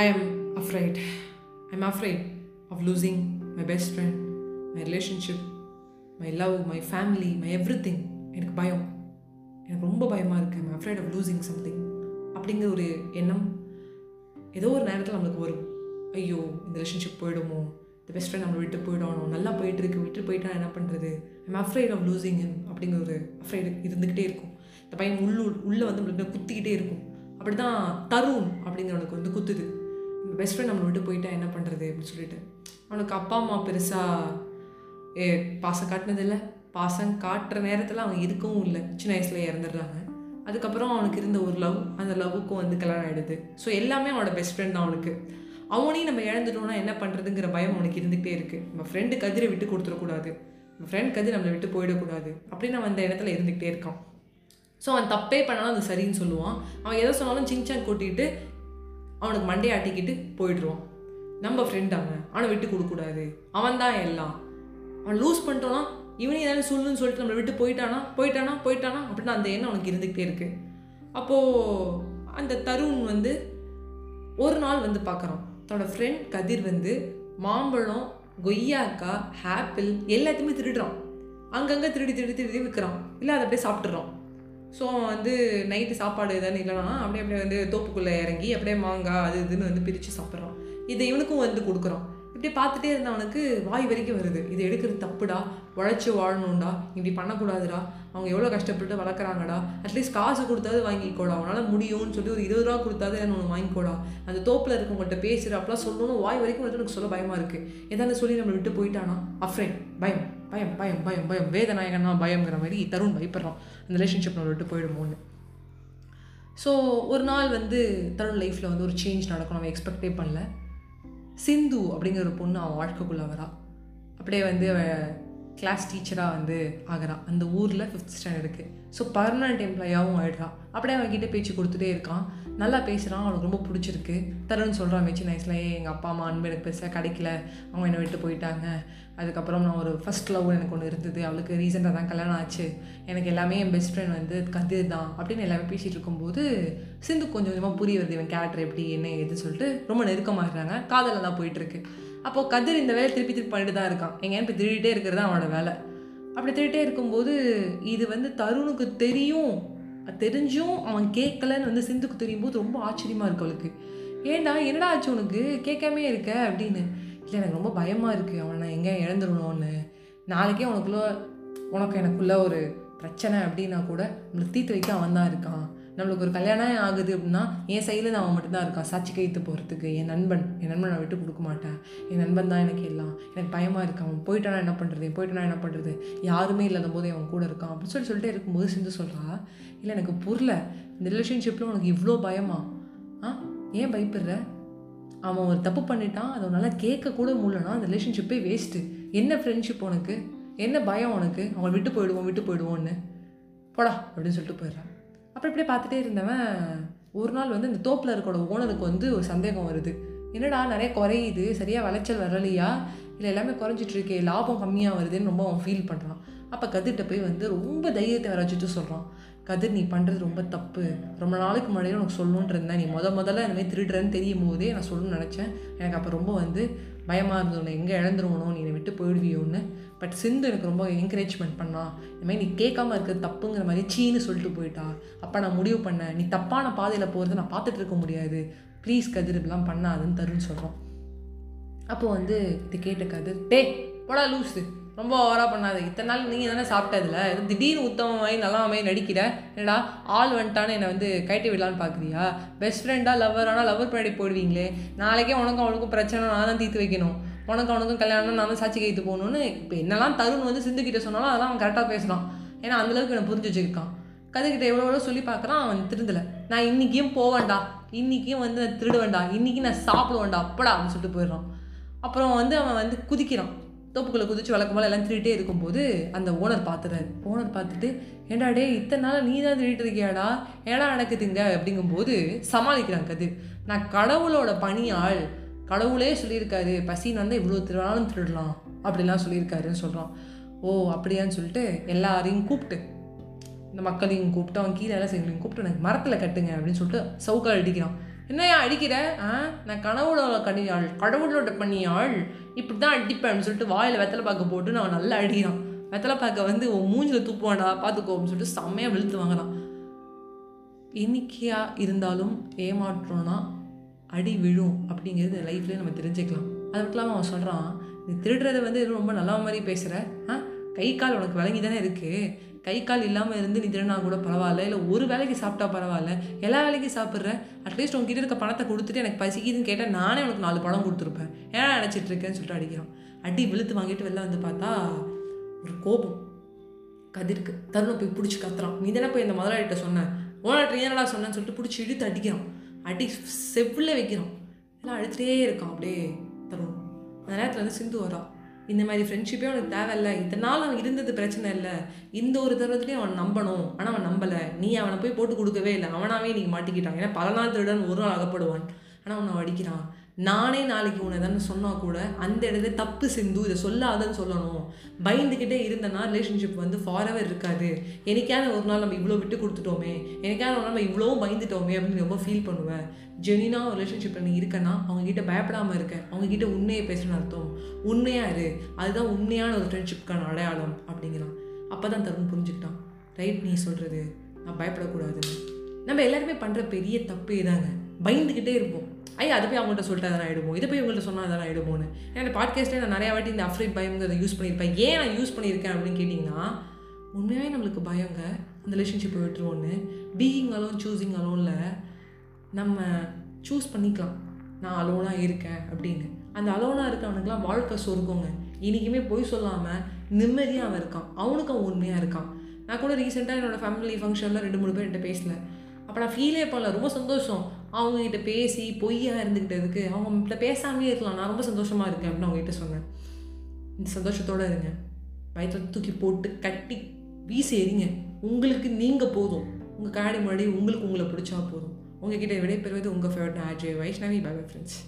I am afraid I am afraid of losing my best friend my relationship my love my family my everything எனக்கு பயம். எனக்கு ரொம்ப பயமாக இருக்குது I'm afraid of losing something அப்படிங்கிற ஒரு எண்ணம் ஏதோ ஒரு நேரத்தில் நம்மளுக்கு வரும். ஐயோ இந்த ரிலேஷன்ஷிப் போயிடுமோ? இந்த பெஸ்ட் ஃப்ரெண்ட் நம்மளை விட்டு போயிடணும் நல்லா போயிட்டு இருக்கு விட்டு போயிட்டா என்ன பண்ணுறது ஐம் அஃப்ரைட் ஆஃப் லூசிங் இன் அப்படிங்கிற ஒரு அஃப்ரைடு இருந்துக்கிட்டே இருக்கும். இந்த பையன் உள்ளு உள்ளே வந்து நம்மளுக்கு குத்திக்கிட்டே இருக்கும். அப்படி தான் தருண் அப்படிங்கிறவனுக்கு வந்து குத்துது. பெஸ்ட் ஃப்ரெண்ட் நம்மளை விட்டு போயிட்டா என்ன பண்ணுறது அப்படின்னு சொல்லிட்டு. அவனுக்கு அப்பா அம்மா பெருசாக ஏ பாசம் காட்டினதில்லை. பாசம் காட்டுற நேரத்தில் அவன் இருக்கவும் இல்லை. சின்ன வயசில் இறந்துடுறாங்க. அதுக்கப்புறம் அவனுக்கு இருந்த ஒரு லவ் அந்த லவ்வுக்கும் வந்து கல்யாணம் ஆகிடுது ஸோ எல்லாமே அவனோட பெஸ்ட் ஃப்ரெண்ட் தான் அவனுக்கு. அவனையும் நம்ம இழந்துட்டோம்னா என்ன பண்ணுறதுங்கிற பயம் அவனுக்கு இருந்துகிட்டே இருக்குது நம்ம ஃப்ரெண்டு கதிரை விட்டு கொடுத்துடக்கூடாது. நம்ம ஃப்ரெண்ட் கதிர் நம்மளை விட்டு போயிடக்கூடாது. அப்படின்னு அவன் அந்த இடத்துல இருந்துக்கிட்டே இருக்கான். ஸோ அவன் தப்பே பண்ணாலும் அது சரின்னு சொல்லுவான். அவன் எதை சொன்னாலும் சின்சான் கூட்டிகிட்டு அவனுக்கு மண்டையை ஆட்டிக்கிட்டு போயிடுவான். நம்ம ஃப்ரெண்ட் அவன். அவனை விட்டு கொடுக்கக்கூடாது. அவன் தான் எல்லாம். அவன் லூஸ் பண்ணிட்டோன்னா இவனே ஏதாவது சொல்லுன்னு சொல்லிட்டு நம்மளை விட்டு போயிட்டானா? போயிட்டானா? போயிட்டானா? அப்படின்னு அந்த எண்ணம் அவனுக்கு இருந்துக்கிட்டே இருக்கு. அப்போது அந்த தருண் வந்து ஒரு நாள் வந்து பார்க்குறான். தன்னோட ஃப்ரெண்ட் கதிர் வந்து மாம்பழம் கொய்யாக்கா ஆப்பிள் எல்லாத்தையுமே திருடுறான். அங்கங்கே திருடி திருடி திருடி விற்கிறான் இல்லை அதை அப்படியே சாப்பிட்றான் ஸோ அவன் வந்து நைட்டு சாப்பாடு எதாவது இல்லைனா அப்படியே அப்படியே வந்து தோப்புக்குள்ளே இறங்கி அப்படியே மாங்காய் அது இதுன்னு வந்து பிரித்து சாப்பிட்றான். இதை இவனுக்கும் வந்து கொடுக்குறான். இப்படி பார்த்துட்டே இருந்தவனுக்கு வாய் வரைக்கும் வருது. இது எடுக்கிறது தப்புடா? உழைச்சி வாழணும்டா? இப்படி பண்ணக்கூடாதுடா? அவங்க எவ்வளோ கஷ்டப்பட்டு வளர்க்குறாங்கடா? அட்லீஸ்ட் காசு கொடுத்தாது வாங்கிக்கோடா. அவனால் முடியும்னு சொல்லி ஒரு இருபது ரூபா கொடுத்தாது என்ன ஒன்று வாங்கிக்கோடா. அந்த தோப்பில் இருக்கவங்கள்ட்ட பேசுகிற அப்பெல்லாம் சொல்லணும் வாய் வரைக்கும் வந்து எனக்கு சொல்ல பயமாக இருக்குது எதாவது சொல்லி நம்மளை விட்டு போயிட்டானா? அஃப்ரெண்ட் பயம் பயம் பயம் பயம் பயம். வேதநாயகனா பயங்கிற மாதிரி தருண் பயப்படுறான். அந்த ரிலேஷன்ஷிப் நம்மளை விட்டு போயிடுமோன்னு. ஸோ ஒரு நாள் வந்து தருண் லைஃப்பில் வந்து ஒரு சேஞ்ச் நடக்கும். நம்ம எக்ஸ்பெக்டே பண்ணல. சிந்து அப்படிங்கிற ஒரு பொண்ணு அவன் வாழ்க்கைக்குள்ளே வரா. அப்படியே வந்து கிளாஸ் டீச்சராக வந்து ஆகிறான். அந்த ஊரில் ஃபிஃப்த் ஸ்டாண்டர்டுக்கு ஸோ பர்மனண்ட் எம்ப்ளாயாகவும் ஆகிடுறான் அப்படியே அவன்கிட்ட பேச்சு கொடுத்துட்டே இருக்கான். நல்லா பேசுகிறான் அவனுக்கு ரொம்ப பிடிச்சிருக்கு. தருன்னு சொல்கிறான் சின்ன வயசில் எங்கள் அப்பா அம்மா அன்பு எனக்கு பெருசாக கிடைக்கல. அவங்க என்னை விட்டு போயிட்டாங்க. அதுக்கப்புறம் நான் ஒரு ஃபஸ்ட் லவ் எனக்கு ஒன்று இருந்தது. அவளுக்கு ரீசெண்டாக தான் கல்யாணம் ஆச்சு. எனக்கு எல்லாமே என் பெஸ்ட் ஃப்ரெண்ட் வந்து கதிர் தான். அப்படின்னு எல்லாமே பேசிகிட்டு இருக்கும்போது சிந்து கொஞ்சம் கொஞ்சமாக புரிய வருது இவன் கேரக்டர் எப்படி? என்ன எதுன்னு சொல்லிட்டு ரொம்ப நெருக்கமாகறாங்க காதலெல்லாம் போயிட்டுருக்கு அப்போது கதிர் இந்த வேலை திருப்பி திருப்பி பண்ணிட்டு தான் இருக்கான். எங்கேயும் இப்போ திருடிட்டே இருக்கிறது தான் அவனோட வேலை. அப்படி திருடிட்டே இருக்கும்போது இது வந்து தருணுக்கு தெரியும். தெரிஞ்சும் அவன் கேட்கலன்னு வந்து சிந்துக்கு தெரியும் போது ரொம்ப ஆச்சரியமாக இருக்கு அவளுக்கு. ஏண்டா என்னடா ஆச்சு உனக்கு? கேட்காமே இருக்க அப்படின்னு. இல்லை எனக்கு ரொம்ப பயமாக இருக்குது அவனை எங்கே இழந்துடணும்னு. நாளைக்கே உனக்குள்ள உனக்கு எனக்குள்ள ஒரு பிரச்சனை அப்படின்னா கூட நம்மளுக்கு தீர்த்து வைக்க அவன் தான் இருக்கான். நம்மளுக்கு ஒரு கல்யாணம் ஆகுது அப்படின்னா என் சைடில் அவன் மட்டும்தான் இருக்கான். சாட்சி கைத்து போகிறதுக்கு என் நண்பன் என் நண்பன் நான் விட்டு கொடுக்க மாட்டேன். என் நண்பன் தான் எனக்கு எல்லாம். எனக்கு பயமாக இருக்கு. அவன் போயிட்டானா என்ன பண்ணுறது போயிட்டானா என்ன பண்ணுறது யாருமே இல்லாத போது அவன் கூட இருக்கான் அப்படின்னு சொல்லி சொல்லிட்டு இருக்கும்போது சிந்து சொல்கிறா இல்லை எனக்கு புரியல. இந்த ரிலேஷன்ஷிப்பில் உனக்கு இவ்வளோ பயமா? ஆ? ஏன் பயப்படுற? அவன் ஒரு தப்பு பண்ணிட்டான். அதை உன்னால் கேட்கக்கூட முடியலனா அந்த ரிலேஷன்ஷிப்பே வேஸ்ட்டு என்ன ஃப்ரெண்ட்ஷிப் உனக்கு? என்ன பயம் உனக்கு? அவன் விட்டு போயிடுவோம் விட்டு போயிடுவோன்னு. போடா அப்படின்னு சொல்லிட்டு போயிடுறான் அப்புறம் இப்படியே பார்த்துட்டே இருந்தவன் ஒரு நாள் வந்து இந்த தோப்பில் இருக்கோட ஓனருக்கு வந்து ஒரு சந்தேகம் வருது. என்னடா நிறைய குறையுது சரியாக விளைச்சல் வரலையா? இல்லை எல்லாமே குறைஞ்சிட்ருக்கே லாபம் கம்மியாக வருதுன்னு ரொம்ப அவன் ஃபீல் பண்ணுறான் அப்போ கதிர்கிட்ட போய் வந்து ரொம்ப தைரியத்தை வர வச்சுட்டு சொல்கிறான் கதிர் நீ பண்ணுறது ரொம்ப தப்பு. ரொம்ப நாளுக்கு முன்னாடியே உனக்கு சொல்லணுன்ட்டு இருந்தேன். நீ முத முதல்ல இந்த மாதிரி திருடுறேன்னு தெரியும் போதே நான் சொல்லணும்னு நினச்சேன். எனக்கு அப்போ ரொம்ப வந்து பயமாக இருந்தது. உன்னை எங்கே இழந்துருவணும் நீ என்னை விட்டு போயிடுவியோன்னு. பட் சிந்து எனக்கு ரொம்ப என்கரேஜ்மெண்ட் பண்ணா. இந்த மாதிரி நீ கேட்காம இருக்கிறது தப்புங்கிற மாதிரி சீன்னு சொல்லிட்டு போயிட்டா. அப்போ நான் முடிவு பண்ணேன். நீ தப்பான பாதையில் போகிறத நான் பார்த்துட்டு இருக்க முடியாது. ப்ளீஸ் கதிர் இப்படிலாம் பண்ணாதுன்னு தருன்னு சொல்கிறோம் அப்போது வந்து இது கேட்ட கதிர் டே போடா லூஸு ரொம்ப ஓவராக பண்ணாது. இத்தனை நாள் நீங்கள் தானே சாப்பிட்டதில்ல இது திடீர்னு உத்தமமாய் நல்லா நடிக்கிற? என்னடா ஆள் வந்துட்டான்னு என்னை வந்து கட்டி விடலான்னு பார்க்குறியா பெஸ்ட் ஃப்ரெண்டாக லவ்வர் ஆனால் லவ்வர் பின்னாடி போடுவீங்களே. நாளைக்கே உனக்கும் அவனுக்கும் பிரச்சனை நான் தான் தீர்த்து வைக்கணும். உனக்கு அவனுக்கும் கல்யாணம் நான் தான் சாட்சி கைத்து போகணுன்னு இப்போ என்னெல்லாம் தருண் வந்து சிந்துக்கிட்ட சொன்னாலும் அதெல்லாம் அவன் கரெக்டாக பேசுகிறான் ஏன்னா அந்தளவுக்கு என்னை புரிஞ்சு வச்சுருக்கான். கதைக்கிட்ட எவ்வளோ எவ்வளோ சொல்லி பார்க்குறான் அவன் திருந்தலை. நான் இன்றைக்கியும் போவேண்டா இன்றைக்கியும் வந்து நான் திருடுவேண்டா இன்றைக்கி நான் சாப்பிடுவேன்டா. அப்படா அப்படின்னு சொல்லிட்டு போயிடுறான். அப்புறம் வந்து அவன் வந்து குதிக்கிறான். தோப்புக்குள்ளே குதிச்சு வழக்கம் எல்லாம் திருட்டே இருக்கும்போது அந்த ஓனர் பார்த்துறாரு ஓனர் பார்த்துட்டு ஏண்டா டே இத்தனை நாள் நீ தான் திருட்டு இருக்கியாடா? ஏடா நடக்குதுங்க? அப்படிங்கும்போது சமாளிக்கிறான் கதிர். நான் கடவுளோட பணியால் கடவுளே சொல்லியிருக்காரு பசின்னு வந்தால் இவ்வளோ திருநாளும் திருடலாம். அப்படிலாம் சொல்லியிருக்காருன்னு சொல்கிறான் ஓ அப்படியான்னு சொல்லிட்டு எல்லாரையும் கூப்பிட்டு இந்த மக்களையும் கூப்பிட்டு அவன் கீழே எல்லாம் செய்யலையும் கூப்பிட்டு எனக்கு மரத்தில் கட்டுங்க அப்படின்னு சொல்லிட்டு சவுக்கால் அடிக்கிறான் என்னையா அடிக்கிற? ஆ? நான் கனவுளோட கனியாள் கடவுளோட பண்ணியாள் இப்படி தான் அடிப்பேன் சொல்லிட்டு வாயில் வெத்தலை பாக்க போட்டு நான் நல்லா அடிக்கிறான். வெத்தலை பாக்க வந்து உன் மூஞ்சில் துப்புவாண்டா அப்படின்னு சொல்லிட்டு செம்மையாக வெளுத்து வாங்கலாம் எண்ணிக்கையாக இருந்தாலும் ஏமாற்றோன்னா அடி விழும் அப்படிங்கிறது லைஃப்லேயே நம்ம தெரிஞ்சுக்கலாம். அது மட்டும் இல்லாமல் அவன் சொல்கிறான் நீ திருடுறதை வந்து ரொம்ப நல்ல மாதிரி பேசுகிற ஆ? கை கால் உனக்கு விளங்கி தானே இருக்குது கை கால் இல்லாமல் இருந்து நீ திருடினா கூட பரவாயில்ல இல்லை ஒரு வேலைக்கு சாப்பிட்டா பரவாயில்ல எல்லா வேலைக்கும் சாப்பிட்ற அட்லீஸ்ட் உங்ககிட்ட இருக்க பணத்தை கொடுத்துட்டு எனக்கு பசிக்குதுன்னு கேட்டால் நானே உனக்கு நாலு பணம் கொடுத்துருப்பேன். ஏன்னா நினச்சிட்டு இருக்கேன்னு சொல்லிட்டு அடிக்கிறான். அடி வெளுத்து வாங்கிட்டு வெளில வந்து பார்த்தா ஒரு கோபம். கதிருக்கு. தருணை போய் பிடிச்சி கத்துறான். நீ தானே போய் இந்த முதலாளிகிட்ட சொன்னேன் ஓனர்கிட்ட ஏனடா சொன்னேன்னு சொல்லிட்டு பிடிச்சி இழுத்து அடிக்கிறான். அடி செவ்வில் வைக்கிறான். எல்லாம் அழுத்துட்டே இருக்கான் அப்படியே தருண் அந்த நேரத்தில் வந்து சிந்து வரா இந்த மாதிரி ஃப்ரெண்ட்ஷிப்பே அவனுக்கு தேவையில்லை. இத்தனை நாள் அவன் இருந்தது பிரச்சனை இல்லை. இந்த ஒரு தருணத்துலேயும் அவன் நம்பணும். ஆனால் அவன் நம்பலை. நீ அவனை போய் போட்டு கொடுக்கவே இல்லை. அவனாவே நீ மாட்டிக்கிட்டான். ஏன்னா பல நாள் திருடன் ஒரு நாள் அகப்படுவான். ஆனால் அவனை அடிக்கிறான். நானே நாளைக்கு உன்னை சொன்னால் கூட அந்த இடத்துல தப்பு சிந்து இதை சொல்லாதன்னு சொல்லணும். பயந்துக்கிட்டே இருந்தனா ரிலேஷன்ஷிப் வந்து ஃபாரெவர் இருக்காது. எனக்கான ஒரு நாள் நம்ம இவ்வளோ விட்டு கொடுத்துட்டோமே எனக்கான ஒரு நாள் நம்ம இவ்வளோ பயந்துட்டோமே அப்படின்னு ரொம்ப ஃபீல் பண்ணுவேன். ஜெனினா ஒரு ரிலேஷன்ஷிப்பில் நீ இருக்கனா அவங்ககிட்ட பயப்படாமல் இருக்க. அவங்கக்கிட்ட உண்மையை பேசணும்னு அர்த்தம். உண்மையாக இரு. அதுதான் உண்மையான ஒரு ஃப்ரெண்ட்ஷிப்க்கான அடையாளம் அப்படிங்கிறான். அப்போ தான் தருண் புரிஞ்சுக்கிட்டான். ரைட் நீ சொல்கிறது நான் பயப்படக்கூடாதுன்னு. நம்ம எல்லாருமே பண்ணுற பெரிய தப்பே தாங்க பயந்துக்கிட்டே இருப்போம். ஐயா அதை போய் அவங்கள்ட்ட சொல்லிட்டு அதான் ஆகிடுமோ இதை போய் இவங்கள்ட்ட சொன்னால் அதான் ஆகிடுமோன்னு ஏன்னா இந்த பாட்காஸ்ட்டே நான் நிறையா வாட்டி இந்த அஃப்ரைட் பயம்ங்கிறத யூஸ் பண்ணியிருப்பேன். ஏன் நான் யூஸ் பண்ணியிருக்கேன் அப்படின்னு கேட்டிங்கன்னா உண்மையாகவே நம்மளுக்கு பயங்க. அந்த ரிலேஷன்ஷிப்பை விட்டுருவோன்னு. பீயிங் அலோன் சூஸிங் அலோனில் நம்ம சூஸ் பண்ணிக்கலாம். நான் அலோனாக இருக்கேன் அப்படின்னு. அந்த அலோனாக இருக்கவனுக்குலாம் வாழ்க்கை சொர்க்கங்க. இன்றைக்குமே பொய் சொல்லாமல் நிம்மதியாக அவன் இருக்கான். அவனுக்கு அவன் உண்மையாக இருக்கான். நான் கூட ரீசெண்டாக என்னோடய ஃபேமிலி ஃபங்க்ஷனில் ரெண்டு மூணு பேர் என்கிட்ட பேசல. அப்போ நான் ஃபீலே பண்ணல. ரொம்ப சந்தோஷம். அவங்ககிட்ட பேசி பொய்யா இருந்துக்கிட்டதுக்கு அவங்க பேசாமே இருக்கலாம். நான் ரொம்ப சந்தோஷமாக இருக்கேன் அப்படின்னு அவங்ககிட்ட சொன்னேன். இந்த சந்தோஷத்தோடு இருங்க. பயத்தை தூக்கி போட்டு கட்டி வீசி எறிங்க. உங்களுக்கு நீங்கள் போதும். உங்கள் காடி முன்னாடி உங்களுக்கு உங்களை பிடிச்சா போதும். உங்ககிட்ட விடைபெறுவது உங்கள் favourite Ajay Vaishnavi bye friends